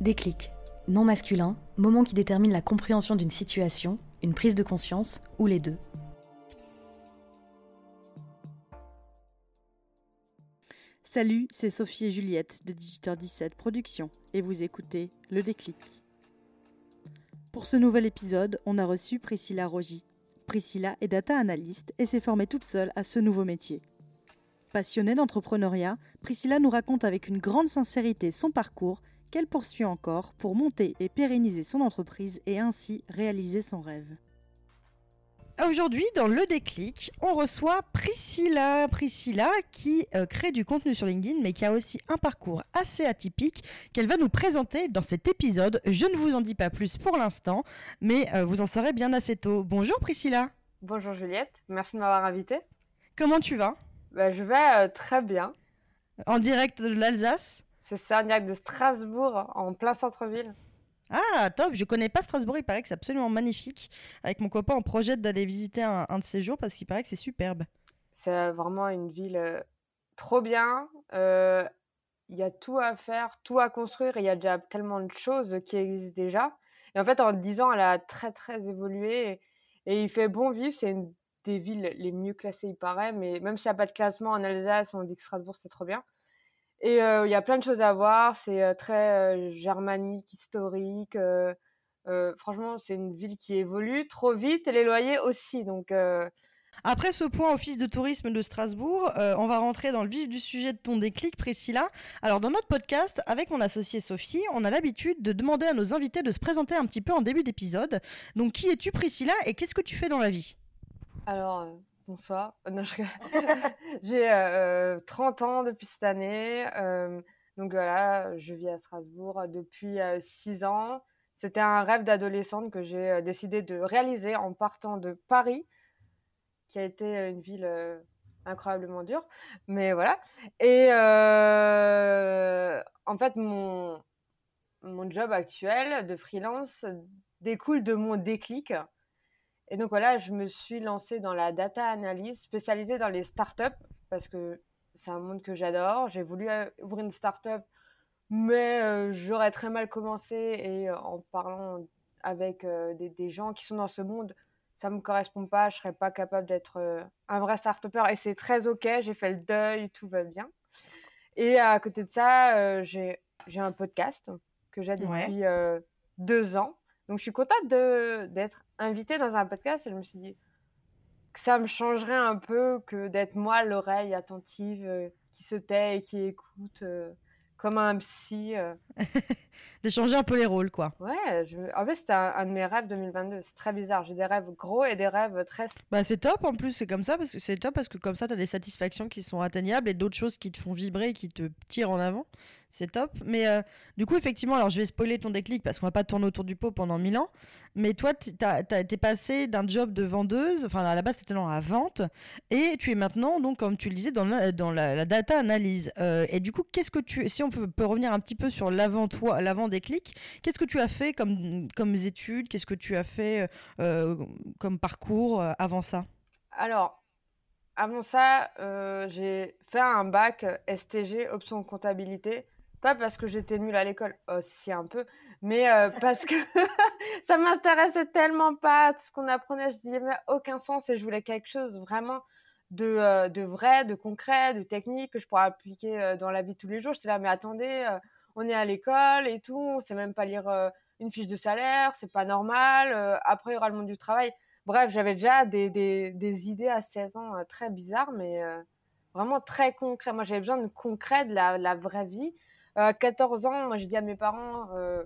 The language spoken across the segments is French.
Déclic. Non masculin, moment qui détermine la compréhension d'une situation, une prise de conscience ou les deux. Salut, c'est Sophie et Juliette de Digital 17 Productions et vous écoutez Le Déclic. Pour ce nouvel épisode, on a reçu Priscilla Rogy. Priscilla est data analyst et s'est formée toute seule à ce nouveau métier. Passionnée d'entrepreneuriat, Priscilla nous raconte avec une grande sincérité son parcours qu'elle poursuit encore pour monter et pérenniser son entreprise et ainsi réaliser son rêve. Aujourd'hui, dans le déclic, on reçoit Priscilla. Priscilla qui euh, crée du contenu sur LinkedIn, mais qui a aussi un parcours assez atypique qu'elle va nous présenter dans cet épisode. Je ne vous en dis pas plus pour l'instant, mais euh, vous en saurez bien assez tôt. Bonjour Priscilla. Bonjour Juliette, merci de m'avoir invitée. Comment tu vas? Bah, Je vais euh, très bien. En direct de l'Alsace? C'est ça, direct de Strasbourg, en plein centre-ville. Ah, top, je connais pas Strasbourg, il paraît que c'est absolument magnifique. Avec mon copain, on projette d'aller visiter un, de ces jours parce qu'il paraît que c'est superbe. C'est vraiment une ville euh, trop bien. Euh, il y a tout à faire, tout à construire. Il y a déjà tellement de choses qui existent déjà. Et en fait, en 10 ans, elle a très, très évolué. Et, il fait bon vivre. C'est une des villes les mieux classées, il paraît. Mais même s'il n'y a pas de classement en Alsace, on dit que Strasbourg, c'est trop bien. Et il y a plein de choses à voir. C'est très germanique, historique. franchement, c'est une ville qui évolue trop vite et les loyers aussi. Donc. Après ce point office de tourisme de Strasbourg, on va rentrer dans le vif du sujet de ton déclic, Priscilla. Alors, dans notre podcast, avec mon associée Sophie, on a l'habitude de demander à nos invités de se présenter un petit peu en début d'épisode. Donc, qui es-tu, Priscilla, et qu'est-ce que tu fais dans la vie? Alors, Bonsoir. Non, J'ai 30 ans depuis cette année. donc voilà, je vis à Strasbourg depuis 6 ans. C'était un rêve d'adolescente que j'ai décidé de réaliser en partant de Paris, qui a été une ville incroyablement dure. Mais voilà. Et en fait, mon, mon job actuel de freelance découle de mon déclic et donc voilà, je me suis lancée dans la data analyse spécialisée dans les startups parce que c'est un monde que j'adore. J'ai voulu euh, ouvrir une startup, mais euh, j'aurais très mal commencé et euh, en parlant avec des, gens qui sont dans ce monde, ça me correspond pas. Je serais pas capable d'être un vrai startupper et c'est très ok. J'ai fait le deuil, tout va bien. Et à côté de ça, j'ai un podcast que j'ai depuis deux ans donc, je suis contente d'être invitée dans un podcast et je me suis dit que ça me changerait un peu que d'être moi l'oreille attentive euh, qui se tait et qui écoute euh, comme un psy. Euh. D'échanger un peu les rôles, quoi. Ouais, je... en fait, c'était un, de mes rêves 2022. C'est très bizarre. J'ai des rêves gros et des rêves très. Bah, c'est top en plus, c'est comme ça, parce que c'est top parce que comme ça, tu as des satisfactions qui sont atteignables et d'autres choses qui te font vibrer et qui te tirent en avant c'est top. Mais euh, du coup, effectivement, alors je vais spoiler ton déclic parce qu'on va pas tourner autour du pot pendant mille ans. Mais toi, tu es passé d'un job de vendeuse, enfin à la base c'était dans la vente, et tu es maintenant, donc comme tu le disais, dans la, dans la, data analyse. Euh, et du coup, qu'est-ce que tu, si on peut, peut, revenir un petit peu sur l'avant toi, l'avant déclic, qu'est-ce que tu as fait comme, comme études, qu'est-ce que tu as fait euh, comme parcours avant ça? Alors, avant ça, j'ai fait un bac STG, option comptabilité. Pas parce que j'étais nulle à l'école, aussi un peu, mais euh, parce que ça m'intéressait tellement pas tout ce qu'on apprenait. Je disais, mais aucun sens et je voulais quelque chose vraiment de, euh, de vrai, de concret, de technique que je pourrais appliquer euh, dans la vie de tous les jours. J'étais là, mais attendez, on est à l'école et tout, on sait même pas lire une fiche de salaire, c'est pas normal. après, il y aura le monde du travail. Bref, j'avais déjà des, des, des, idées à 16 ans très bizarres, mais vraiment très concrets. Moi, j'avais besoin de concret, de la, la vraie vie. À 14 ans, moi, j'ai dit à mes parents, euh,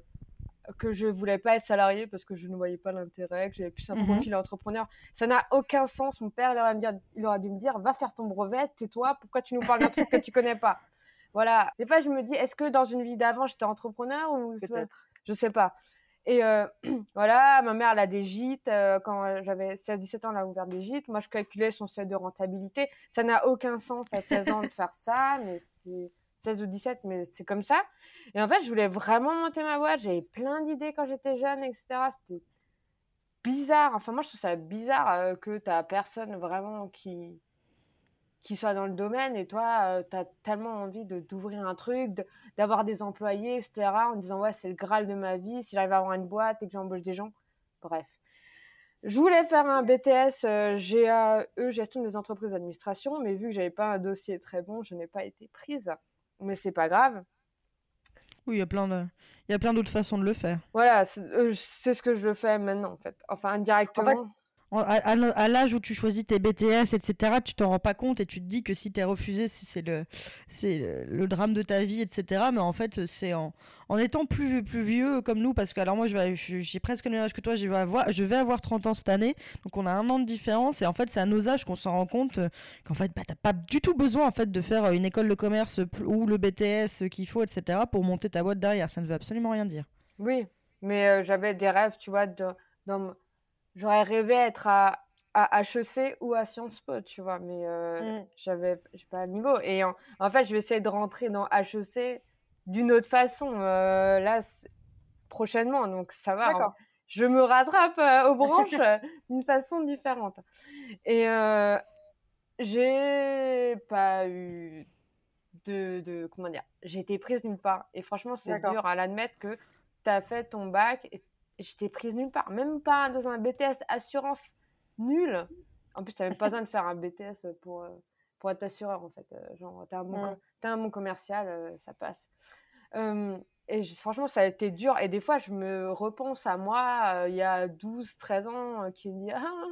que je voulais pas être salarié parce que je ne voyais pas l'intérêt, que j'avais plus un Mhm. profil entrepreneur. Ça n'a aucun sens. Mon père il aurait, me dire- il aurait dû me dire va faire ton brevet, tais-toi, pourquoi tu nous parles d'un truc que tu connais pas? Voilà. Des fois, je me dis est-ce que dans une vie d'avant, j'étais entrepreneur ou Peut-être. je sais pas. Et euh, voilà, ma mère, elle a des gîtes. euh, quand euh, j'avais 16-17 ans, elle a ouvert des gîtes. Moi, je calculais son seuil de rentabilité. Ça n'a aucun sens à 16 ans de faire ça, mais c'est 16 ou 17, mais c'est comme ça. Et en fait, je voulais vraiment monter ma boîte. J'avais plein d'idées quand j'étais jeune, etc. C'était bizarre. Enfin, moi, je trouve ça bizarre euh, que tu personne vraiment qui qui soit dans le domaine et toi, tu as tellement envie de d'ouvrir un truc, d'avoir des employés, etc. En disant, ouais, c'est le Graal de ma vie, si j'arrive à avoir une boîte et que j'embauche des gens. Bref. Je voulais faire un BTS euh, GAE, gestion des entreprises d'administration, mais vu que j'avais pas un dossier très bon, je n'ai pas été prise. Mais c'est pas grave. Oui, il y a plein de... il y a plein d'autres façons de le faire. Voilà, c'est euh, ce que je fais maintenant, en fait. Enfin, indirectement. En- À, l'âge où tu choisis tes BTS, etc., tu t'en rends pas compte et tu te dis que si t'es refusé, c'est le, le, drame de ta vie, etc. Mais en fait, c'est en, étant plus, vieux comme nous, parce que alors moi, j'ai presque le même âge que toi, je vais, avoir, je vais avoir 30 ans cette année, donc on a un an de différence, et en fait, c'est à nos âges qu'on s'en rend compte qu'en fait, bah, t'as pas du tout besoin en fait de faire euh, une école de commerce ou le BTS qu'il faut, etc., pour monter ta boîte derrière. Ça ne veut absolument rien dire. Oui, mais euh, j'avais des rêves, tu vois, de, j'aurais rêvé être à, à HEC ou à Sciences Po, tu vois, mais euh, Mm. j'avais pas le niveau. Et en, en fait, je vais essayer de rentrer dans HEC d'une autre façon, euh, là, prochainement, donc ça va. Hein. Je me rattrape euh, aux branches euh, d'une façon différente. Et j'ai pas eu de, de comment dire, j'ai été prise nulle part. Et franchement, c'est dur à l'admettre que tu as fait ton bac et j'étais prise nulle part, même pas dans un BTS assurance nul. En plus, tu même pas besoin de faire un BTS pour, euh, pour être assureur en fait. Euh, Genre, tu un, bon t'as un bon commercial, euh, ça passe. Euh, et je- franchement, ça a été dur. Et des fois, je me repense à moi, euh, il y a 12, 13 ans, euh, qui me dit Ah,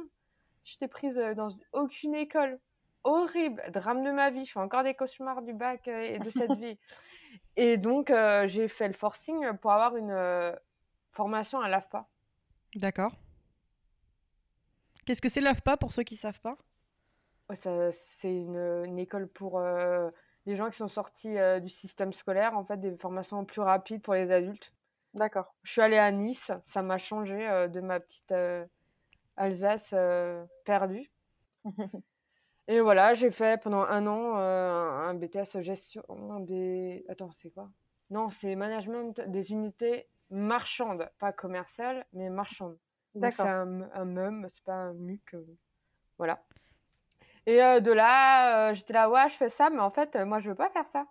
j'étais prise euh, dans aucune école. Horrible, drame de ma vie. Je fais encore des cauchemars du bac et de cette vie. Et donc, j'ai fait le forcing pour avoir une formation à l'AFPA. D'accord. Qu'est-ce que c'est l'AFPA pour ceux qui savent pas? C'est une, une école pour euh, les gens qui sont sortis euh, du système scolaire, en fait, des formations plus rapides pour les adultes. D'accord. Je suis allée à Nice, ça m'a changé euh, de ma petite Alsace perdue. Et voilà, j'ai fait pendant un an un BTS gestion des. Attends, c'est quoi? Non, c'est management des unités marchandes, pas commerciales, mais marchandes. Donc c'est D'accord. un, un MEM, c'est pas un MUC. euh, Voilà. Et euh, de là, euh, j'étais là, ouais, je fais ça, mais en fait, moi, je veux pas faire ça.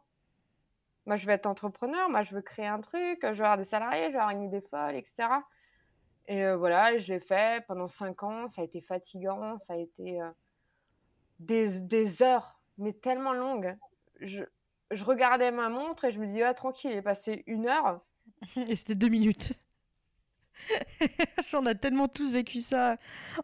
Moi, je veux être entrepreneur, moi, je veux créer un truc, je veux avoir des salariés, je veux avoir une idée folle, etc. Et voilà, je l'ai fait pendant cinq ans, ça a été fatigant, ça a été des, des heures, mais tellement longues. Je, je regardais ma montre et je me dis, ah, tranquille, il est passé une heure. Et c'était deux minutes. On a tellement tous vécu ça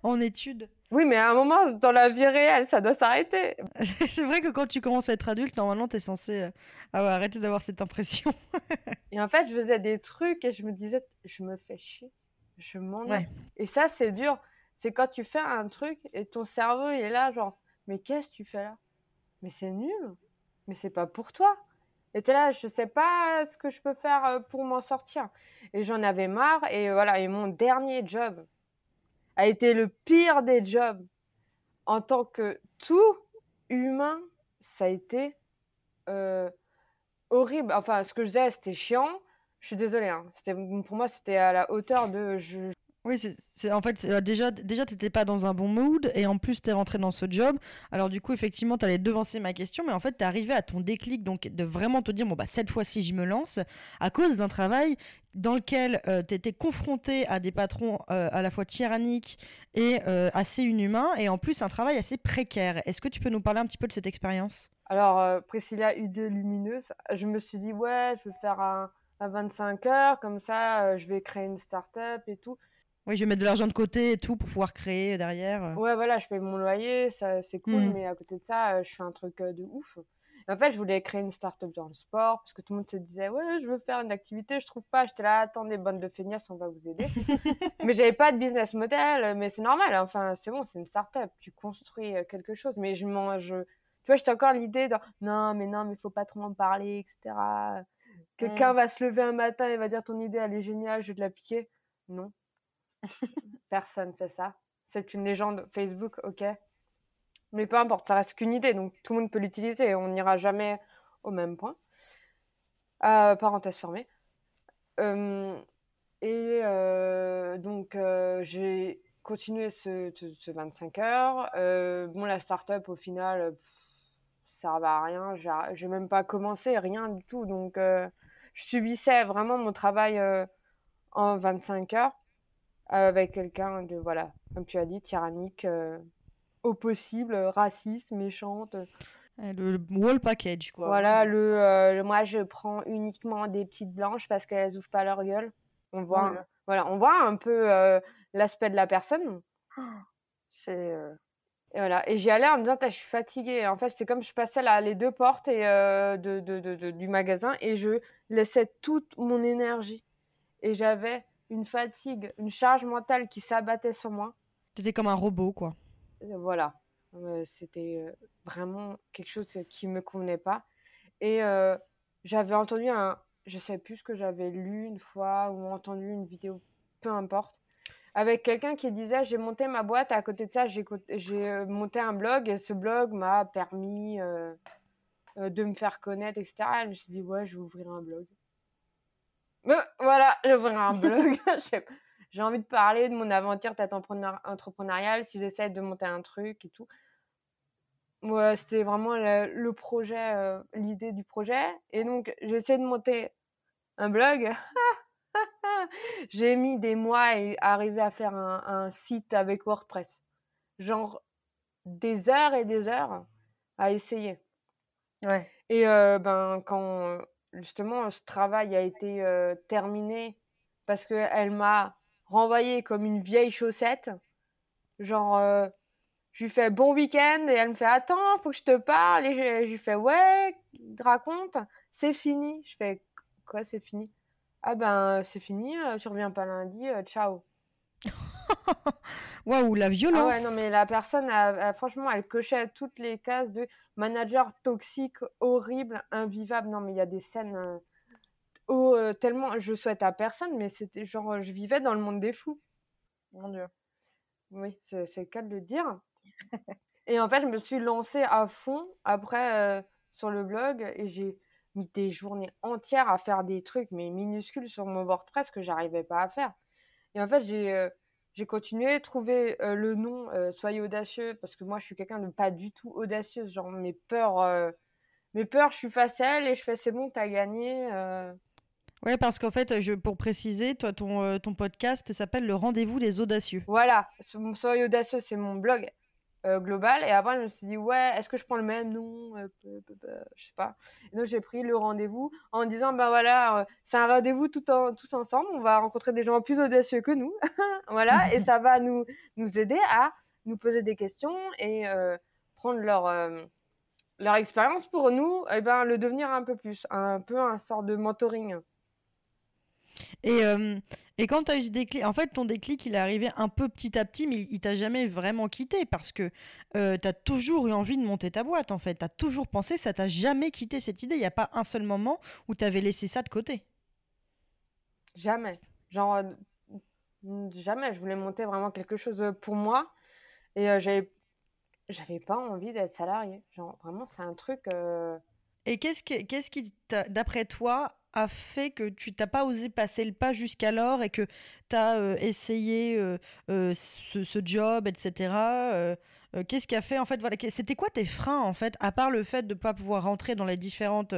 en études. Oui, mais à un moment, dans la vie réelle, ça doit s'arrêter. C'est vrai que quand tu commences à être adulte, normalement, tu es censé euh, avoir- arrêter d'avoir cette impression. Et en fait, je faisais des trucs et je me disais, je me fais chier, je. Ouais. Et ça, c'est dur. C'est quand tu fais un truc et ton cerveau, il est là, genre, mais qu'est-ce que tu fais là? Mais c'est nul. Mais c'est pas pour toi. Et là, je sais pas ce que je peux faire euh, pour m'en sortir. Et j'en avais marre. Et voilà, et mon dernier job a été le pire des jobs. En tant que tout humain, ça a été euh, horrible. Enfin, ce que je faisais, c'était chiant. Je suis désolée. Hein. Pour moi, c'était à la hauteur de. Oui, en fait, euh, déjà, déjà tu n'étais pas dans un bon mood et en plus, tu es rentré dans ce job. Alors, du coup, effectivement, tu allais devancer ma question, mais en fait, tu es arrivé à ton déclic, donc de vraiment te dire, bon, bah, cette fois-ci, je me lance, à cause d'un travail dans lequel tu étais confronté à des patrons euh, à la fois tyranniques et euh, assez inhumains, et en plus, un travail assez précaire. Est-ce que tu peux nous parler un petit peu de cette expérience? Alors, euh, Priscilla idée lumineuse, je me suis dit, ouais, je vais faire un, un 25 heures, comme ça, euh, je vais créer une start-up et tout. Oui, je vais mettre de l'argent de côté et tout pour pouvoir créer derrière. Ouais, voilà, je paye mon loyer, ça, c'est cool, Mm. mais à côté de ça, euh, je fais un truc euh, de ouf. En fait, je voulais créer une start-up dans le sport parce que tout le monde se disait ouais, je veux faire une activité, je trouve pas. J'étais là, attendez, bande de feignasses, on va vous aider. mais j'avais pas de business model, mais c'est normal. Enfin, c'est bon, c'est une start-up, tu construis euh, quelque chose. Mais je mange, tu vois, j'étais encore l'idée de non, mais non, mais faut pas trop en parler, etc. Quelqu'un va se lever un matin et va dire ton idée elle est géniale, je vais te l'appliquer. Non, personne fait ça. C'est une légende Facebook, ok. Mais peu importe, ça reste qu'une idée, donc tout le monde peut l'utiliser. On n'ira jamais au même point. Euh, parenthèse fermée. et euh, donc, euh, j'ai continué ce, 25 heures. bon, la start-up, au final, ça va à rien. J'ai même pas commencé, rien du tout. Donc, je subissais vraiment mon travail en 25 heures avec quelqu'un de, voilà, comme tu as dit, tyrannique au possible, euh, raciste, méchante. Le wall package, quoi. Voilà, le, euh, moi je prends uniquement des petites blanches parce qu'elles ouvrent pas leur gueule. On voit, un, voilà, on voit un peu euh, l'aspect de la personne. C'est. Et voilà, et j'y allais en me disant, je suis fatiguée. En fait, c'est comme je passais là, les deux portes et, de, de, de, du magasin et je laissais toute mon énergie. Et j'avais une fatigue, une charge mentale qui s'abattait sur moi. T'étais comme un robot, quoi voilà, c'était vraiment quelque chose qui me convenait pas. Et j'avais entendu un, je sais plus ce que j'avais lu une fois ou entendu une vidéo, peu importe, avec quelqu'un qui disait j'ai monté ma boîte, à côté de ça j'ai monté un blog et ce blog m'a permis de me faire connaître, etc. je me suis dit ouais, je vais ouvrir un blog. Voilà, j'ai ouvert un blog. j'ai envie de parler de mon aventure peut-être entrepreneuriale, si j'essaie de monter un truc et tout. Ouais, c'était vraiment le, projet, euh, l'idée du projet. Et donc, j'essaie de monter un blog. j'ai mis des mois à arriver à faire un, site avec WordPress. Genre des heures et des heures à essayer. Ouais. Et euh, ben, quand justement ce travail a été euh, terminé, parce qu'elle m'a renvoyée comme une vieille chaussette. Genre, euh, je lui fais bon week-end et elle me fait attends, faut que je te parle. Et je, lui fais ouais, raconte, c'est fini. Je fais quoi, c'est fini? Ah ben, c'est fini, euh, tu reviens pas lundi, ciao. Waouh, la violence. Ah ouais, non, mais la personne, franchement, elle cochait toutes les cases de manager toxique, horrible, invivable. Non, mais il y a des scènes Oh, tellement, je souhaite à personne, mais c'était genre, je vivais dans le monde des fous. Mon Dieu. Oui, c'est le cas de le dire. et en fait, je me suis lancée à fond après sur le blog et j'ai mis des journées entières à faire des trucs, mais minuscules sur mon WordPress que j'arrivais pas à faire. Et en fait, j'ai j'ai continué, trouver le nom Soyez audacieux, parce que moi, je suis quelqu'un de pas du tout audacieuse. Genre, mes peurs, mes peurs, je suis face à elles et je fais c'est bon, t'as gagné. Ouais, parce qu'en fait, je, pour préciser, toi, ton, euh, ton podcast s'appelle Le Rendez-vous des Audacieux. Voilà, Soyez Audacieux, c'est mon blog euh, global. Et après, je me suis dit, ouais, est-ce que je prends le même nom euh, Je sais pas. Et donc, j'ai pris le rendez-vous en disant, ben voilà, c'est un rendez-vous tout en, tous ensemble. On va rencontrer des gens plus audacieux que nous. voilà, et ça va nous, nous aider à nous poser des questions et prendre leur leur expérience pour nous, et eh ben, le devenir un peu plus, un peu un sort de mentoring. Et, euh, et quand tu as eu ce déclic, en fait, ton déclic, il est arrivé un peu petit à petit, mais il t'a jamais vraiment quitté parce que euh, tu as toujours eu envie de monter ta boîte, en fait. Tu as toujours pensé, ça t'a jamais quitté cette idée. Il n'y a pas un seul moment où tu avais laissé ça de côté. Jamais. Genre, euh, jamais. Je voulais monter vraiment quelque chose pour moi. Et j'avais j'avais pas envie d'être salarié. Genre, vraiment, c'est un truc. Et qu'est-ce, qu'est-ce qui, d'après toi, a fait que tu t'as pas osé passer le pas jusqu'alors et que tu as euh, essayé euh, euh, ce, job, etc. Qu'est-ce qui a fait en fait voilà c'était quoi tes freins en fait à part le fait de ne pas pouvoir rentrer dans les différentes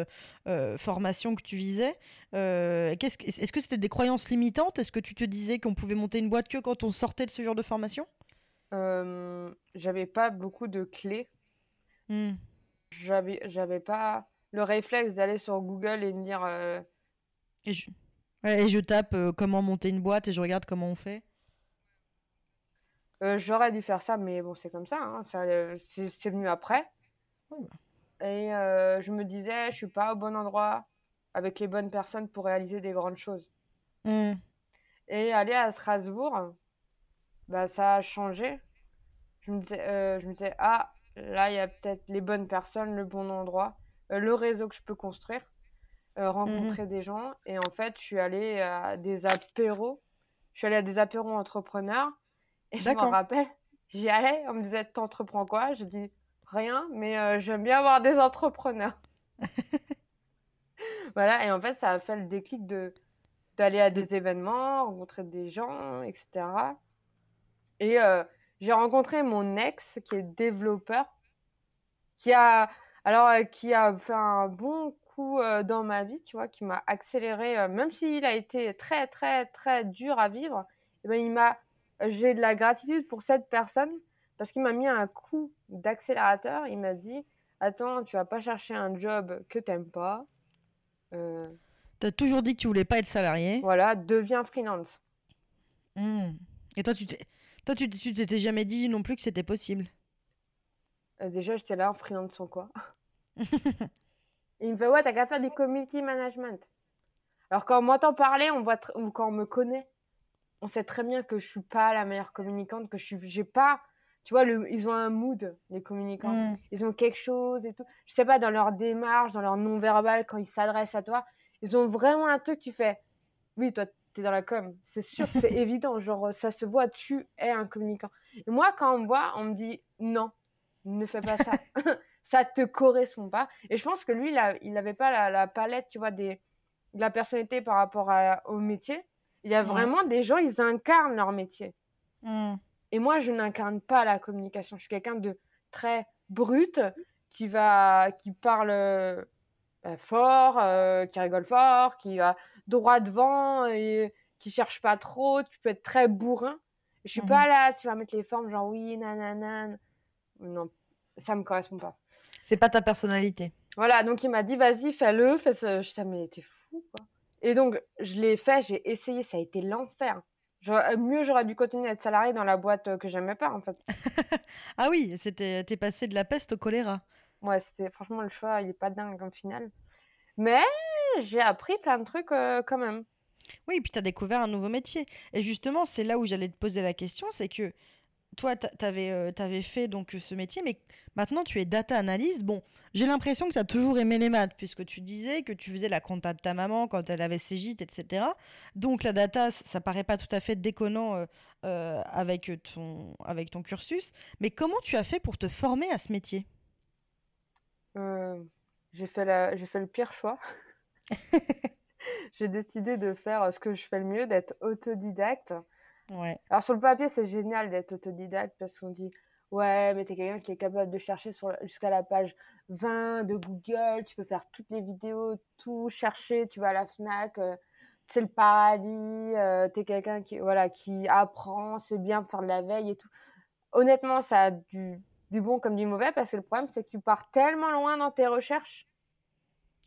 formations que tu visais qu'est-ce est-ce que c'était des croyances limitantes? Est-ce que tu te disais qu'on pouvait monter une boîte que quand on sortait de ce genre de formation? J'avais pas beaucoup de clés mmh. j'avais j'avais pas le réflexe d'aller sur Google et me dire. Euh, et, je... et je tape euh, comment monter une boîte et je regarde comment on fait. Euh, j'aurais dû faire ça, mais bon, c'est comme ça. Hein, ça c'est venu après. Bah. Et je me disais, je suis pas au bon endroit avec les bonnes personnes pour réaliser des grandes choses. Mmh. Et aller à Strasbourg, bah, ça a changé. Je me disais, je me disais ah, là, il y a peut-être les bonnes personnes, le bon endroit, le réseau que je peux construire, euh, rencontrer des gens. Et en fait, je suis allée à des apéros. Je suis allée à des apéros entrepreneurs. Et je me rappelle, j'y allais, on me disait, t'entreprends quoi? Je dis, rien, mais euh, j'aime bien voir des entrepreneurs. Voilà, et en fait, ça a fait le déclic de d'aller à des événements, rencontrer des gens, etc. Et euh, j'ai rencontré mon ex qui est développeur, qui a alors euh, qui a fait un bon coup euh, dans ma vie, tu vois, qui m'a accéléré, euh, même s'il a été très très très dur à vivre. eh ben, il m'a, j'ai de la gratitude pour cette personne parce qu'il m'a mis un coup d'accélérateur. Il m'a dit, attends, tu vas pas chercher un job que t'aimes pas. Euh, T'as toujours dit que tu voulais pas être salarié. voilà, deviens freelance. Mmh. Et toi, tu t'es, toi, tu t'étais jamais dit non plus que c'était possible. Euh, déjà, j'étais là en freelance sans quoi. Et il me fait, ouais, t'as qu'à faire du community management. Alors, quand on m'entend parler, on voit ou quand on me connaît, on sait très bien que je suis pas la meilleure communicante, que je suis, j'ai pas, tu vois, le, ils ont un mood, les communicants. Mmh. Ils ont quelque chose et tout. Je sais pas, dans leur démarche, dans leur non-verbal, quand ils s'adressent à toi, ils ont vraiment un truc, tu fais, oui, toi, t'es dans la com. C'est sûr, c'est évident. Genre, ça se voit, tu es un communicant. Et moi, quand on me voit, on me dit, non, ne fais pas ça. ça te correspond pas. Et je pense que lui, il n'avait pas la, la palette, tu vois, des, de la personnalité par rapport à- au métier. Il y a Ouais. vraiment des gens, ils incarnent leur métier. Mmh. Et moi, je n'incarne pas la communication. Je suis quelqu'un de très brut, qui va, qui parle euh, bah, fort, euh, qui rigole fort, qui va droit devant et qui cherche pas trop. Tu peux être très bourrin. Je suis pas là, tu vas mettre les formes genre oui, nanana. Non, ça me correspond pas. C'est pas ta personnalité. Voilà, donc il m'a dit vas-y, fais-le, fais ça. Je mais t'es fou quoi. Et donc je l'ai fait, j'ai essayé, ça a été l'enfer. J'aurais- Mieux j'aurais dû continuer à être salarié dans la boîte euh, que j'aimais pas en fait. Ah oui, c'était, t'es passé de la peste au choléra. Ouais, c'était franchement le choix, il est pas dingue en final. Mais j'ai appris plein de trucs euh, quand même. Oui, puis tu as découvert un nouveau métier. Et justement, c'est là où j'allais te poser la question, c'est que toi, tu avais, fait donc ce métier, mais maintenant tu es data analyst. Bon, j'ai l'impression que tu as toujours aimé les maths, puisque tu disais que tu faisais la compta de ta maman quand elle avait ses gîtes, etc. Donc la data, ça paraît pas tout à fait déconnant euh, euh, avec, ton, avec ton cursus. Mais comment tu as fait pour te former à ce métier? Euh, j'ai fait la... fait le pire choix. j'ai décidé de faire euh, ce que je fais le mieux, d'être autodidacte. Alors sur le papier, c'est génial d'être autodidacte parce qu'on dit ouais, mais t'es quelqu'un qui est capable de chercher jusqu'à la page 20 de Google, tu peux faire toutes les vidéos, tout chercher, tu vas à la Fnac, euh, c'est le paradis, euh, t'es quelqu'un qui voilà qui apprend, c'est bien faire de la veille et tout. Honnêtement, ça a du, du bon comme du mauvais parce que le problème c'est que tu pars tellement loin dans tes recherches.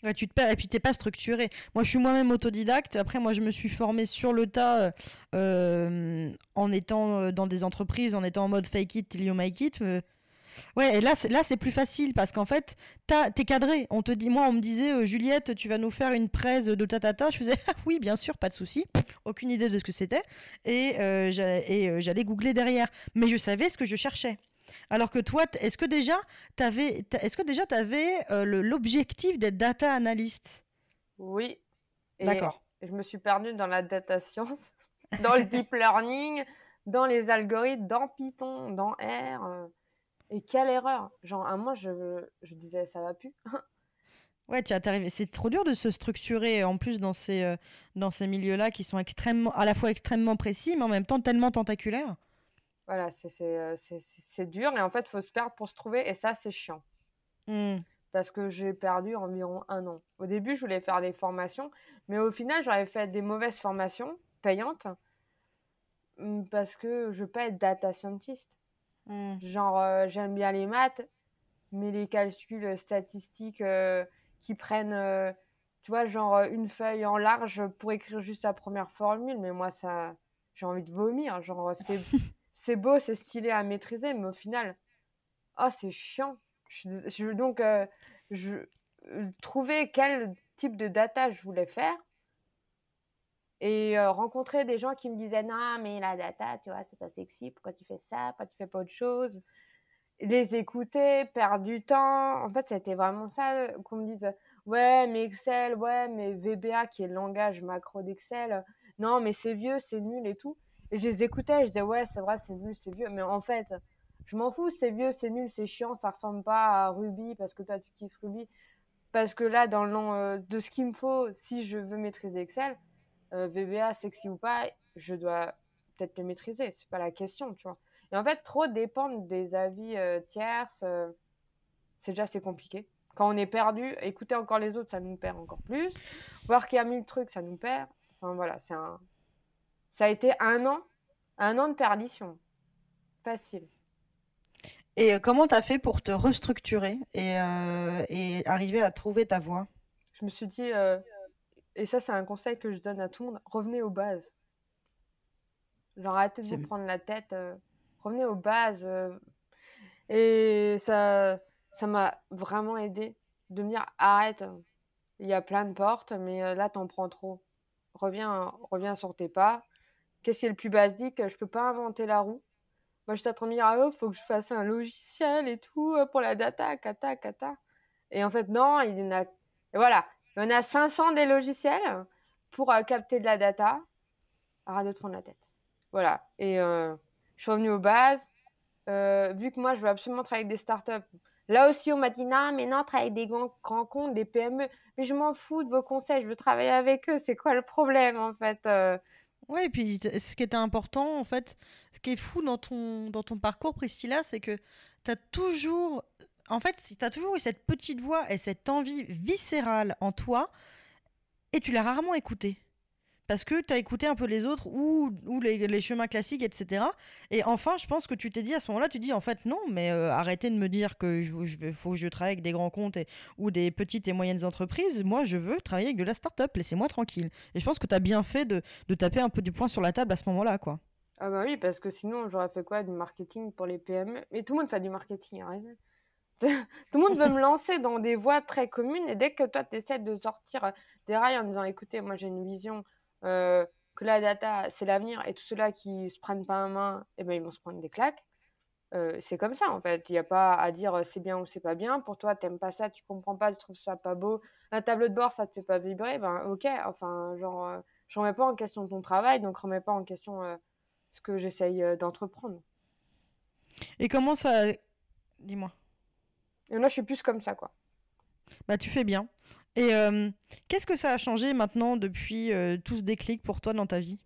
Et puis t'es pas structuré. Moi, je suis moi-même autodidacte. Après, moi, je me suis formée sur le tas euh, euh, en étant euh, dans des entreprises, en étant en mode fake it till you make it. Ouais, et là, c'est, plus facile parce qu'en fait, t'es cadré. On te dit, moi, on me disait, Juliette, tu vas nous faire une presse de tatata. Je faisais, ah oui, bien sûr, pas de souci. Aucune idée de ce que c'était. Et, j'allais googler derrière. Mais je savais ce que je cherchais. Alors que toi, est-ce que déjà, t'avais, est-ce que déjà, t'avais euh, l'objectif d'être data analyst? Oui. D'accord. je me suis perdue dans la data science, dans le deep learning, dans les algorithmes, dans Python, dans R. euh, Et quelle erreur! Genre, à moi, je, je disais, ça va plus. Ouais, tu arrivé. C'est trop dur de se structurer en plus dans ces, euh, dans ces milieux-là qui sont extrêmement, à la fois extrêmement précis, mais en même temps tellement tentaculaires. Voilà, c'est euh, c'est- dur et en fait, il faut se perdre pour se trouver et ça, c'est chiant. Hmm. Parce que j'ai perdu environ un an. Au début, je voulais faire des formations, mais au final, j'avais fait des mauvaises formations payantes hum, parce que je veux pas être data scientist. Hmm. Genre, euh, j'aime bien les maths, mais les calculs statistiques euh, qui prennent, euh, tu vois, genre une feuille en large pour écrire juste la première formule, mais moi, ça, j'ai envie de vomir. Genre, c'est, c'est beau, c'est stylé à maîtriser, mais au final, oh, c'est chiant. Je, je- donc, euh, je trouvais quel type de data je voulais faire et rencontrer des gens qui me disaient non mais la data tu vois c'est pas sexy pourquoi tu fais ça pourquoi tu fais pas autre chose? Les écouter perdre du temps. En fait c'était vraiment ça qu'on me dise ouais mais Excel ouais mais VBA qui est le langage macro d'Excel non mais c'est vieux c'est nul et tout je les écoutais je disais ouais c'est vrai c'est nul c'est vieux mais en fait je m'en fous c'est vieux c'est nul c'est chiant ça ressemble pas à Ruby parce que toi tu kiffes Ruby parce que là dans le nom de ce qu'il me faut si je veux maîtriser Excel euh, VBA sexy ou pas, je dois peut-être le maîtriser. C'est pas la question, tu vois. Et en fait, trop dépendre des avis euh, tierces, euh, c'est déjà assez compliqué. Quand on est perdu, écouter encore les autres, ça nous perd encore plus. Voir qu'il y a mille trucs, ça nous perd. Enfin voilà, c'est un. Ça a été un an, un an de perdition. Facile. Et comment tu as fait pour te restructurer et, et, arriver à trouver ta voie? Je me suis dit, et ça, c'est un conseil que je donne à tout le monde. Revenez aux bases. Genre, arrêtez de vous prendre la tête. Euh, revenez aux bases. Euh. et ça ça m'a vraiment aidé de me dire arrête. Il y a plein de portes, mais euh, là, t'en prends trop. Reviens, reviens sur tes pas. Qu'est-ce qui est le plus basique Je peux pas inventer la roue. Moi, en train de me dire, ah, oh, faut que je fasse un logiciel et tout pour la data, kata, kata. Et en fait, non, il y en a. Voilà, on a 500 des logiciels pour euh, capter de la data. Arrête de te prendre la tête. Voilà. Et euh, je suis revenue aux bases. Euh, vu que moi, je veux absolument travailler avec des startups. Là aussi, on m'a dit non, mais non, travailler avec des grands comptes, des PME. Mais je m'en fous de vos conseils. Je veux travailler avec eux. C'est quoi le problème, en fait Ouais, et puis ce qui était important, en fait, ce qui est fou dans ton, dans ton parcours, Priscilla, c'est que tu toujours en fait, tu as toujours eu cette petite voix et cette envie viscérale en toi, et tu l'as rarement écoutée. Parce que tu as écouté un peu les autres ou, les, chemins classiques, etc. Et enfin, je pense que tu t'es dit à ce moment-là, tu dis en fait non, mais euh, arrêtez de me dire que je, faut que je travaille avec des grands comptes ou des petites et moyennes entreprises. Moi, je veux travailler avec de la start-up, laissez-moi tranquille. Et je pense que tu as bien fait de, taper un peu du poing sur la table à ce moment-là, quoi. Ah bah oui, parce que sinon, j'aurais fait quoi? Du marketing pour les PME Mais tout le monde fait du marketing, arrête. tout le monde veut me lancer dans des voies très communes et dès que toi tu essaies de sortir des rails en disant écoutez moi j'ai une vision euh, que la data c'est l'avenir et tous ceux-là qui se prennent pas en main eh ben ils vont se prendre des claques. Euh, c'est comme ça en fait. Il n'y a pas à dire c'est bien ou c'est pas bien. Pour toi t'aimes pas ça tu comprends pas tu trouves ça pas beau. Un tableau de bord ça te fait pas vibrer. Ben ok enfin genre euh, je remets pas en question ton travail donc remets pas en question ce que j'essaye d'entreprendre. Et comment ça dis-moi. Et là, je suis plus comme ça, quoi. Bah, tu fais bien. Et euh, qu'est-ce que ça a changé maintenant depuis euh, tout ce déclic pour toi dans ta vie?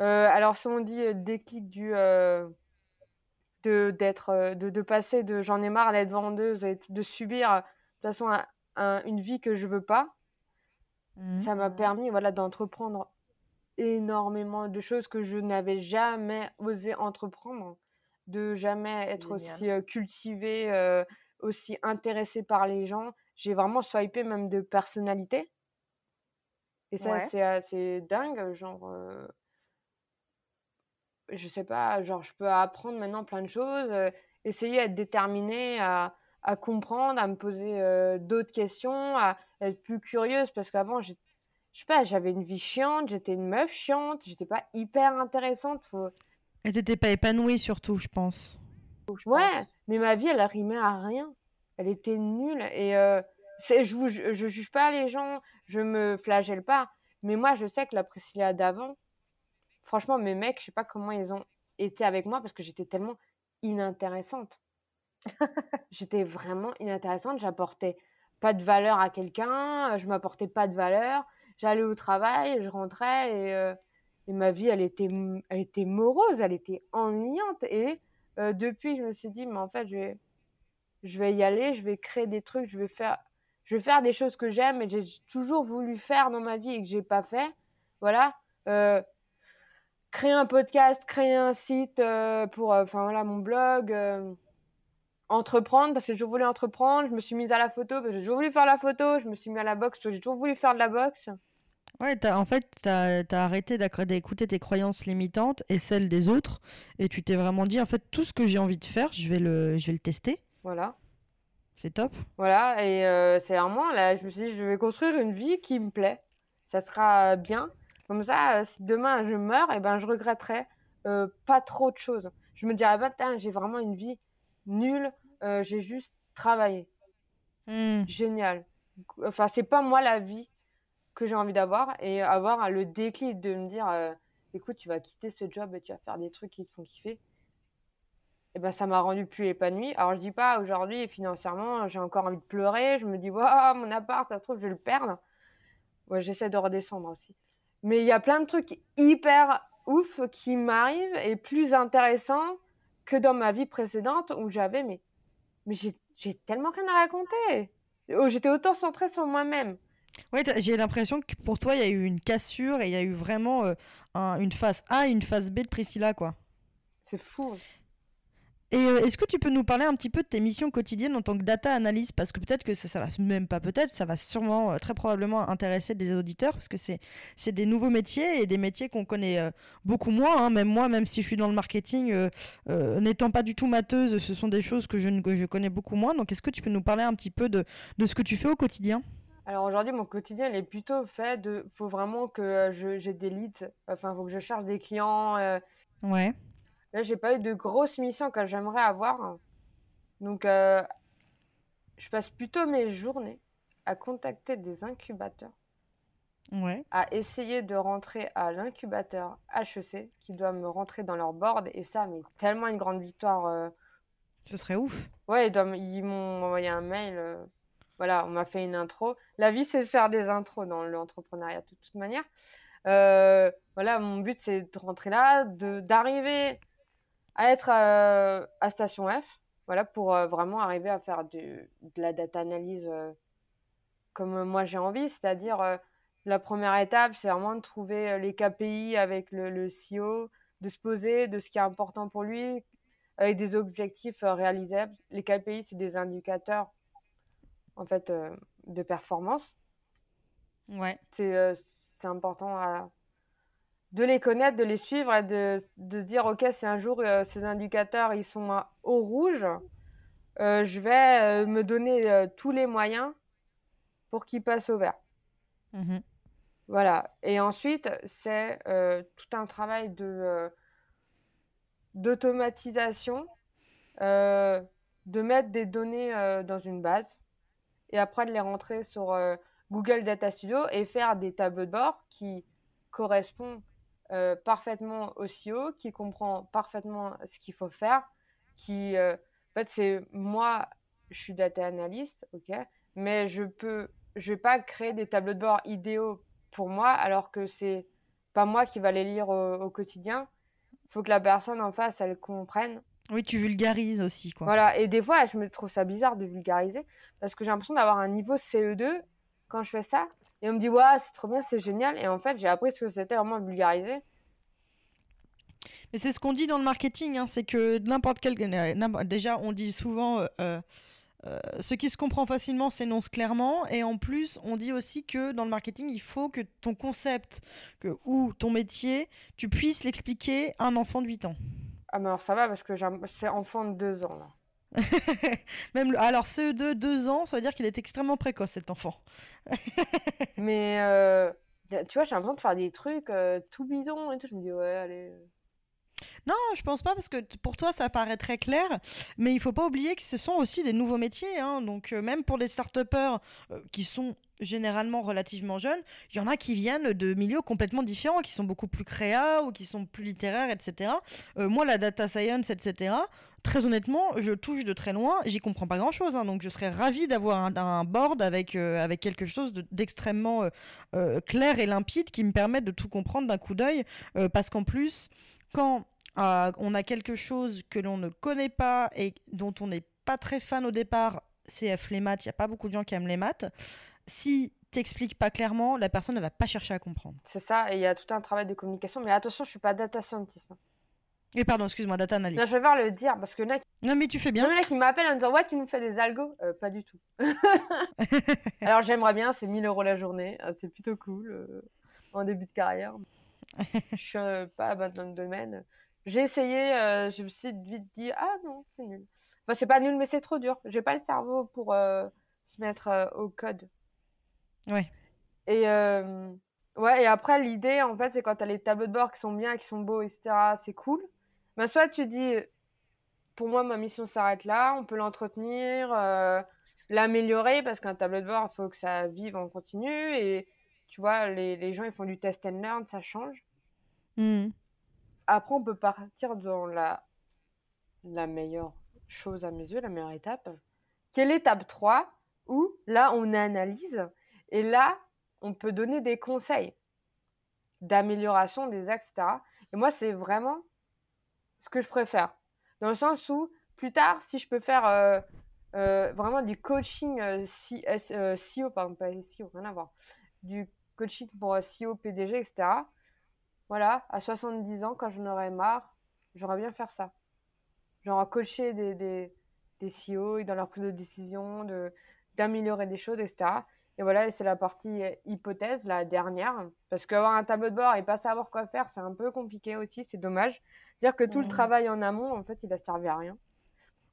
Euh, Alors, si on dit déclic du de d'être de, de, passer de j'en ai marre d'être vendeuse et de subir de toute façon une vie que je veux pas, mmh. ça m'a permis voilà d'entreprendre énormément de choses que je n'avais jamais osé entreprendre de jamais être aussi cultivé, aussi intéressé par les gens. J'ai vraiment swipé même de personnalité. Et ça, c'est assez dingue. Genre, je sais pas, genre, je peux apprendre maintenant plein de choses, essayer d'être déterminée à, à, comprendre, à me poser d'autres questions, à être plus curieuse parce qu'avant, je sais pas, j'avais une vie chiante, j'étais une meuf chiante, j'étais pas hyper intéressante. Faut, et t'étais pas épanouie surtout, je pense. ouais, mais ma vie, elle rimait à rien. Elle était nulle. Et euh, je, je, juge pas les gens, je me flagelle pas. Mais moi, je sais que la Priscilla d'avant, franchement, mes mecs, je sais pas comment ils ont été avec moi parce que j'étais tellement inintéressante. j'étais vraiment inintéressante. J'apportais pas de valeur à quelqu'un, je m'apportais pas de valeur. J'allais au travail, je rentrais et. Euh, et ma vie, elle était, elle était morose, elle était ennuyante. Et euh, depuis, je me suis dit, mais en fait, je vais, je vais y aller, je vais créer des trucs, je vais faire, je vais faire des choses que j'aime et j'ai toujours voulu faire dans ma vie et que j'ai pas fait. Voilà. Euh, créer un podcast, créer un site euh, pour, enfin voilà, mon blog. entreprendre parce que toujours voulu entreprendre. Je me suis mise à la photo parce que j'ai toujours voulu faire la photo. Je me suis mise à la boxe parce que j'ai toujours voulu faire de la boxe. Ouais, en fait, tu as, arrêté d'écouter tes croyances limitantes et celles des autres. Et tu t'es vraiment dit, en fait, tout ce que j'ai envie de faire, je vais le, je vais le tester. Voilà. C'est top. Voilà, et euh, c'est vraiment là, je me suis dit, je vais construire une vie qui me plaît. Ça sera bien. Comme ça, euh, si demain je meurs, et eh ben, je regretterai euh, pas trop de choses. Je me dirais pas, j'ai vraiment une vie nulle, j'ai juste travaillé. Hmm. Génial. Enfin, c'est pas moi la vie que j'ai envie d'avoir et avoir le déclic de me dire, écoute, tu vas quitter ce job et tu vas faire des trucs qui te font kiffer et ben ça m'a rendu plus épanouie. Alors je dis pas aujourd'hui financièrement, j'ai encore envie de pleurer, je me dis waouh, mon appart, ça se trouve je vais le perdre. Ouais, j'essaie de redescendre aussi. Mais il y a plein de trucs hyper ouf qui m'arrivent et plus intéressants que dans ma vie précédente où j'avais mais mais j'ai tellement rien à raconter. Oh, j'étais autant centrée sur moi-même. Ouais, j'ai l'impression que pour toi, il y a eu une cassure et il y a eu vraiment euh, une phase A et une phase B de Priscilla, quoi. C'est fou. Et euh, est-ce que tu peux nous parler un petit peu de tes missions quotidiennes en tant que data analyst? Parce que peut-être que ça, ça, va, même pas peut-être, ça va sûrement, euh, très probablement intéresser des auditeurs, parce que c'est, c'est des nouveaux métiers et des métiers qu'on connaît euh, beaucoup moins. Hein. Même moi, même si je suis dans le marketing, n'étant pas du tout mateuse, ce sont des choses que je, que je connais beaucoup moins. Donc est-ce que tu peux nous parler un petit peu de, de ce que tu fais au quotidien? Alors aujourd'hui, mon quotidien, il est plutôt fait de. faut vraiment que j'ai des leads. Enfin, il faut que je cherche des clients. Ouais. Là, j'ai pas eu de grosses missions que j'aimerais avoir. Donc, euh, je passe plutôt mes journées à contacter des incubateurs. Ouais. À essayer de rentrer à l'incubateur HEC qui doit me rentrer dans leur board. Et ça, mais tellement une grande victoire. Euh. Ce serait ouf. Ouais, ils, m'ont envoyé un mail. Euh. Voilà, on m'a fait une intro. La vie, c'est de faire des intros dans l'entrepreneuriat de toute manière. voilà, mon but, c'est de rentrer là, d'arriver à être euh, à Station F, voilà, pour euh, vraiment arriver à faire de la data analyse euh, comme moi j'ai envie, c'est-à-dire la première étape, c'est vraiment de trouver les KPI avec le, le, CEO, de se poser de ce qui est important pour lui, avec des objectifs réalisables. Les KPI, c'est des indicateurs en fait de performance. Ouais. C'est important à, de les connaître, de les suivre et de, de se dire, OK, si un jour euh, ces indicateurs ils sont au rouge, euh, je vais euh, me donner tous les moyens pour qu'ils passent au vert. Mmh voilà. Et ensuite, c'est tout un travail de d'automatisation, de mettre des données dans une base et après de les rentrer sur Google Data Studio et faire des tableaux de bord qui correspondent euh, parfaitement au CEO, qui comprend parfaitement ce qu'il faut faire, qui, euh, en fait, c'est moi, je suis data analyst, ok, mais je peux, je vais pas créer des tableaux de bord idéaux pour moi, alors que c'est pas moi qui va les lire au, quotidien. Il faut que la personne en face, elle comprenne. Oui, tu vulgarises aussi, quoi. Voilà, et des fois, je me trouve ça bizarre de vulgariser, parce que j'ai l'impression d'avoir un niveau CE2 quand je fais ça, et on me dit, ouais, c'est trop bien, c'est génial. Et en fait, j'ai appris ce que c'était vraiment vulgarisé. Mais c'est ce qu'on dit dans le marketing, hein, c'est que n'importe quel. Euh, déjà, on dit souvent. Euh, euh, ce qui se comprend facilement s'énonce clairement. Et en plus, on dit aussi que dans le marketing, il faut que ton concept que, ou ton métier, tu puisses l'expliquer à un enfant de 8 ans. Ah, mais alors ça va parce que c'est enfant de 2 ans là. Même alors CE2, 2 ans, ça veut dire qu'il est extrêmement précoce cet enfant. Mais euh, tu vois, j'ai l'impression de faire des trucs euh, tout bidon et tout. Je me dis, ouais, allez. Euh. Non, je pense pas parce que pour toi ça paraît très clair, mais il faut pas oublier que ce sont aussi des nouveaux métiers. Hein. donc même pour les start-upers qui sont généralement relativement jeunes, il y en a qui viennent de milieux complètement différents, qui sont beaucoup plus créa ou qui sont plus littéraires, etc. moi, la data science, etc très honnêtement, je touche de très loin, j'y comprends pas grand chose. Hein, donc je serais ravi d'avoir un, board avec, euh, avec quelque chose d'extrêmement euh, euh, clair et limpide qui me permette de tout comprendre d'un coup d'œil. parce qu'en plus, quand on a quelque chose que l'on ne connaît pas et dont on n'est pas très fan au départ, CF les maths, il n'y a pas beaucoup de gens qui aiment les maths. Si t'expliques pas clairement, la personne ne va pas chercher à comprendre. C'est ça, et il y a tout un travail de communication. Mais attention, je suis pas data scientist. Hein. Et pardon, excuse-moi, data analyst. je vais voir le dire parce que là. Non, mais tu fais bien. Non, mais là, qui m'appelle en disant Ouais, tu nous fais des algos euh, Pas du tout. Alors, j'aimerais bien, c'est 1000 euros la journée. Euh, c'est plutôt cool euh, en début de carrière. je suis pas dans le domaine. J'ai essayé, je me suis vite dit Ah non, c'est nul. Enfin, c'est pas nul, mais c'est trop dur. J'ai pas le cerveau pour se mettre au code. Ouais. Et ouais, et après, l'idée, en fait, c'est quand tu as les tableaux de bord qui sont bien, qui sont beaux, etc., c'est cool. Mais soit tu dis, pour moi, ma mission s'arrête là, on peut l'entretenir, l'améliorer, parce qu'un tableau de bord, il faut que ça vive en continu. Et tu vois, les, les gens, ils font du test and learn, ça change. Mmh. Après, on peut partir dans la, la meilleure chose à mes yeux, la meilleure étape, qui est l'étape 3, où là, on analyse. Et là, on peut donner des conseils d'amélioration des axes, etc. Et moi, c'est vraiment ce que je préfère. Dans le sens où, plus tard, si je peux faire euh, euh, vraiment du coaching euh, CEO, pardon, pas CEO, rien à voir, du coaching pour CEO, PDG, etc. Voilà, à 70 ans, quand j'en aurais marre, j'aurais bien faire ça. Genre coacher des, des, des CEO dans leur prise de décision, d'améliorer des choses, etc. Et voilà, c'est la partie euh, hypothèse, la dernière. Parce qu'avoir un tableau de bord et pas savoir quoi faire, c'est un peu compliqué aussi, c'est dommage. Dire que tout le travail en amont, en fait, il a servi à rien.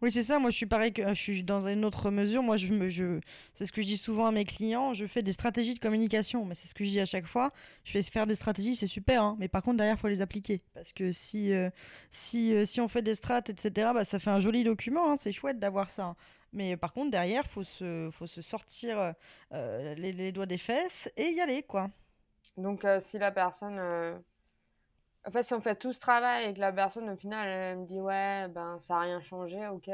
Oui, c'est ça. Moi, je suis pareil que je suis dans une autre mesure. Moi, je me, je, c'est ce que je dis souvent à mes clients. Je fais des stratégies de communication, mais c'est ce que je dis à chaque fois. Je fais faire des stratégies, c'est super, hein. mais par contre derrière, il faut les appliquer. Parce que si, euh, si, euh, si on fait des strates, etc., bah, ça fait un joli document. Hein. C'est chouette d'avoir ça. Hein. Mais par contre, derrière, faut se, faut se sortir euh, les, doigts des fesses et y aller, quoi. Donc, euh, si la personne. Euh, en fait, si on fait tout ce travail et que la personne, au final, elle me dit Ouais, ben, ça n'a rien changé, ok.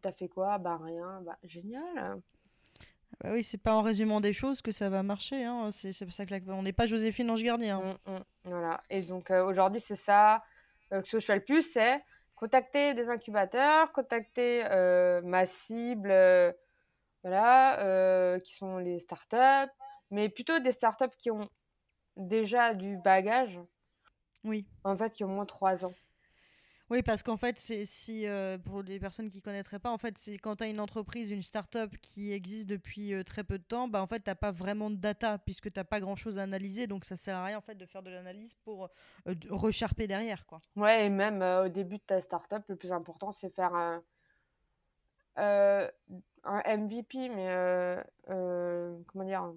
T'as fait quoi? Ben, rien. Bah, génial. Bah oui, c'est pas en résumant des choses que ça va marcher. Hein. C'est pour ça que on n'est pas Joséphine Ange Gardien. Hein. Mmh, mmh. voilà. Et donc, aujourd'hui, c'est ça que ce que je fais le plus c'est contacter des incubateurs, contacter euh, ma cible, euh, voilà, euh, qui sont les startups, mais plutôt des startups qui ont déjà du bagage. Oui. En fait, qui ont moins trois ans. Oui, parce qu'en fait, c'est si euh, pour les personnes qui connaîtraient pas, en fait, c'est quand tu as une entreprise, une start-up qui existe depuis euh, très peu de temps, bah en fait, tu pas vraiment de data puisque tu pas grand-chose à analyser, donc ça sert à rien en fait de faire de l'analyse pour euh, recharper derrière, quoi. Ouais, et même au début de ta start-up, le plus important, c'est faire un, un MVP, mais comment dire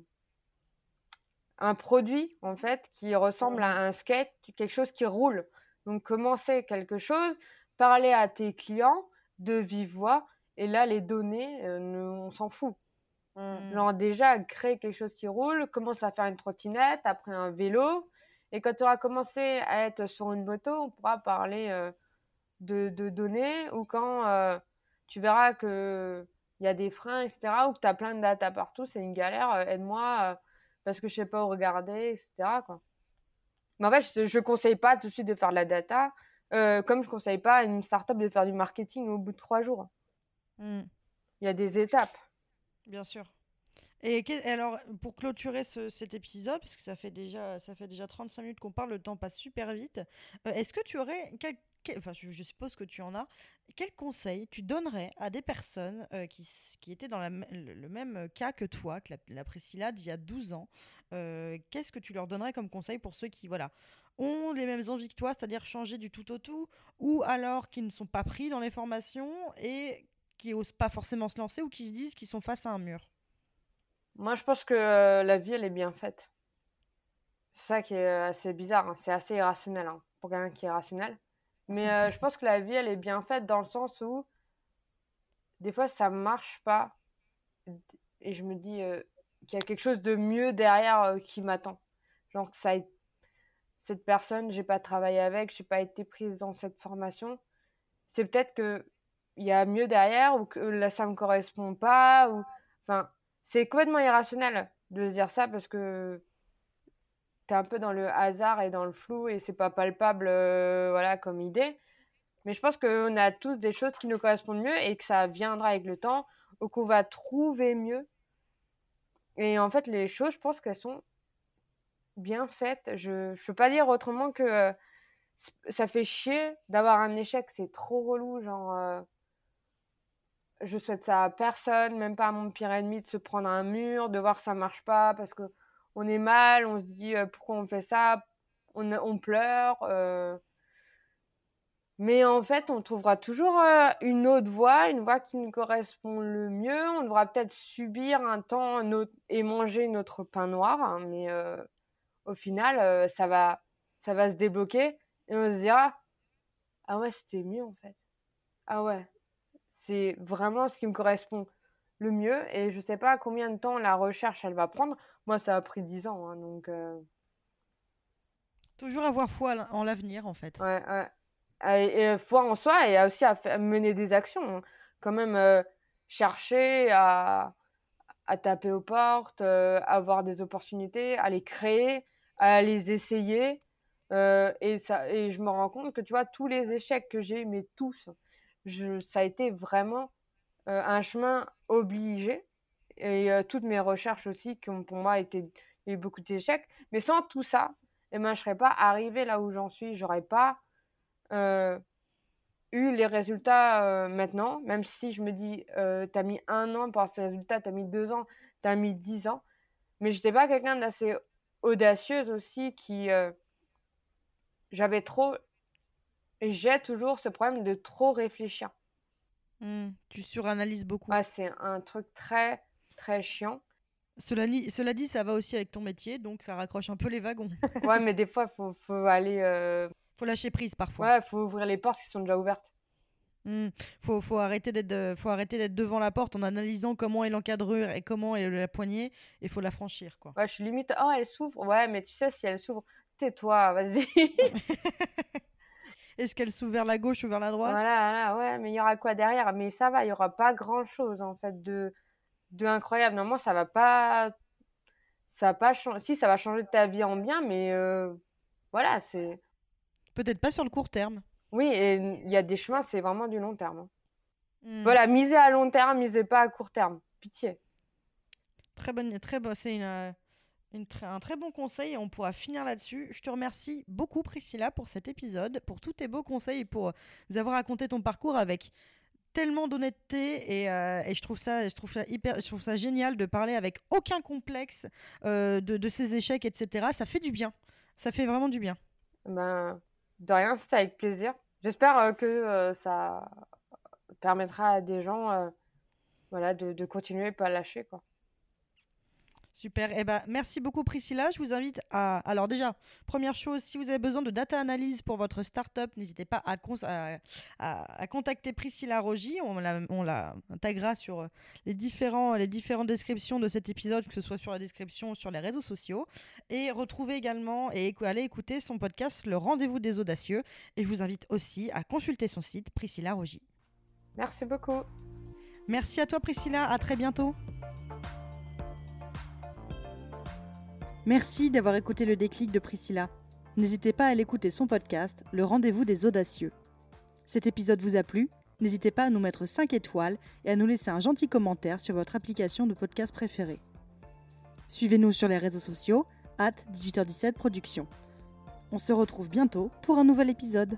un produit en fait qui ressemble à un skate, quelque chose qui roule. Donc, commencer quelque chose, parler à tes clients de vive voix, et là, les données, euh, on s'en fout. Mmh. Genre, déjà, créer quelque chose qui roule, commence à faire une trottinette, après un vélo, et quand tu auras commencé à être sur une moto, on pourra parler euh, de, données, ou quand euh, tu verras que il y a des freins, etc., ou que tu as plein de data partout, c'est une galère, aide-moi parce que je sais pas où regarder, etc. Quoi. Mais en fait, je ne conseille pas tout de suite de faire de la data, euh, comme je ne conseille pas à une startup de faire du marketing au bout de trois jours. Mmh. Il y a des étapes. Bien sûr. Et, alors, pour clôturer cet épisode, parce que ça fait déjà, ça fait déjà 35 minutes qu'on parle, le temps passe super vite, euh, est-ce que tu aurais, enfin, je, suppose que tu en as, quel conseil tu donnerais à des personnes euh, qui, qui, étaient dans le, même cas que toi, que la, la Priscilla d'il y a 12 ans euh, Qu'est-ce que tu leur donnerais comme conseil pour ceux qui, voilà, ont les mêmes envies que toi, c'est-à-dire changer du tout au tout, ou alors qui ne sont pas pris dans les formations et qui osent pas forcément se lancer ou qui se disent qu'ils sont face à un mur? Moi, je pense que euh, la vie, elle est bien faite. C'est ça qui est euh, assez bizarre. Hein. C'est assez irrationnel hein, pour quelqu'un qui est rationnel. Mais euh, je pense que la vie, elle est bien faite dans le sens où des fois, ça marche pas. Et je me dis qu'il y a quelque chose de mieux derrière qui m'attend. Genre ça cette personne, j'ai pas travaillé avec, j'ai pas été prise dans cette formation. C'est peut-être que il y a mieux derrière ou que là ça me correspond pas ou enfin c'est complètement irrationnel de se dire ça parce que un peu dans le hasard et dans le flou et c'est pas palpable euh, voilà comme idée. Mais je pense qu'on a tous des choses qui nous correspondent mieux et que ça viendra avec le temps ou qu'on va trouver mieux. Et en fait, les choses, je pense qu'elles sont bien faites. Je ne peux pas dire autrement que euh, ça fait chier d'avoir un échec, c'est trop relou. Genre, euh, je souhaite ça à personne, même pas à mon pire ennemi, de se prendre un mur, de voir que ça marche pas parce que on est mal, on se dit euh, pourquoi on fait ça, on, pleure. Euh. Mais en fait, on trouvera toujours euh, une autre voie, une voie qui nous correspond le mieux. On devra peut-être subir un temps et manger notre pain noir, hein, mais au final, ça, va, ça va se débloquer et on se dira Ah ouais, c'était mieux en fait. Ah ouais, c'est vraiment ce qui me correspond le mieux. Et je sais pas combien de temps la recherche elle va prendre. Moi, ça a pris 10 ans, hein, donc. Toujours avoir foi en l'avenir en fait. Ouais, ouais et, foi en soi et aussi à mener des actions. Hein. Quand même euh, chercher à, à, taper aux portes, euh, avoir des opportunités, à les créer, à les essayer. Euh, et, ça, et je me rends compte que tu vois, tous les échecs que j'ai eu, mais tous, je, ça a été vraiment un chemin obligé. Et toutes mes recherches aussi, qui ont pour moi été eu beaucoup d'échecs. Mais sans tout ça, eh ben, je ne serais pas arrivée là où j'en suis. J'aurais pas euh, eu les résultats euh, maintenant, même si je me dis, tu as mis un an pour ces résultats, tu as mis deux ans, tu as mis dix ans. Mais j'étais pas quelqu'un d'assez audacieuse aussi qui. J'avais trop. Et j'ai toujours ce problème de trop réfléchir. Mmh, tu suranalyses beaucoup. c'est un truc très, très chiant. Cela, cela, dit, ça va aussi avec ton métier, donc ça raccroche un peu les wagons. ouais, mais des fois, il faut, faut, aller faut lâcher prise parfois. Ouais, faut ouvrir les portes qui sont déjà ouvertes. Mmh. Faut, faut arrêter d'être faut arrêter d'être devant la porte en analysant comment est l'encadreur et comment est la poignée et faut la franchir quoi. Ouais, je suis limite oh elle s'ouvre. Ouais, mais tu sais si elle s'ouvre, tais-toi, vas-y. Est-ce qu'elle s'ouvre vers la gauche ou vers la droite? Voilà, ouais, mais il y aura quoi derrière? Mais ça va, il y aura pas grand-chose en fait de de incroyable. Normalement, ça va pas ça va pas changer si ça va changer ta vie en bien mais euh, voilà, c'est Peut-être pas sur le court terme. Oui, et il y a des chemins, c'est vraiment du long terme. Hmm. Voilà, misez à long terme, misez pas à court terme. Pitié. Très bonne, très bon, c'est une, un très bon conseil et on pourra finir là-dessus. Je te remercie beaucoup Priscilla pour cet épisode, pour tous tes beaux conseils et pour nous avoir raconté ton parcours avec tellement d'honnêteté et, euh, et, je trouve ça je trouve ça hyper je trouve ça génial de parler avec aucun complexe euh, de, ses échecs etc ça fait du bien ça fait vraiment du bien ben de rien, c'était avec plaisir. J'espère euh, que ça permettra à des gens voilà, de, de continuer et pas lâcher. Quoi. Super. Eh ben, merci beaucoup Priscilla. Je vous invite à... Alors déjà, première chose, si vous avez besoin de data analyse pour votre startup, n'hésitez pas à, à, contacter Priscilla Rogy. On la, on la intégrera sur les, différents, les différentes descriptions de cet épisode, que ce soit sur la description ou sur les réseaux sociaux. Et retrouvez également et allez écouter son podcast Le Rendez-vous des Audacieux. Et je vous invite aussi à consulter son site Priscilla Rogy. Merci beaucoup. Merci à toi Priscilla. À très bientôt. Merci d'avoir écouté le déclic de Priscilla. N'hésitez pas à l'écouter son podcast, Le rendez-vous des audacieux. Cet épisode vous a plu? N'hésitez pas à nous mettre 5 étoiles et à nous laisser un gentil commentaire sur votre application de podcast préférée. Suivez-nous sur les réseaux sociaux, at 18h17 Productions. On se retrouve bientôt pour un nouvel épisode.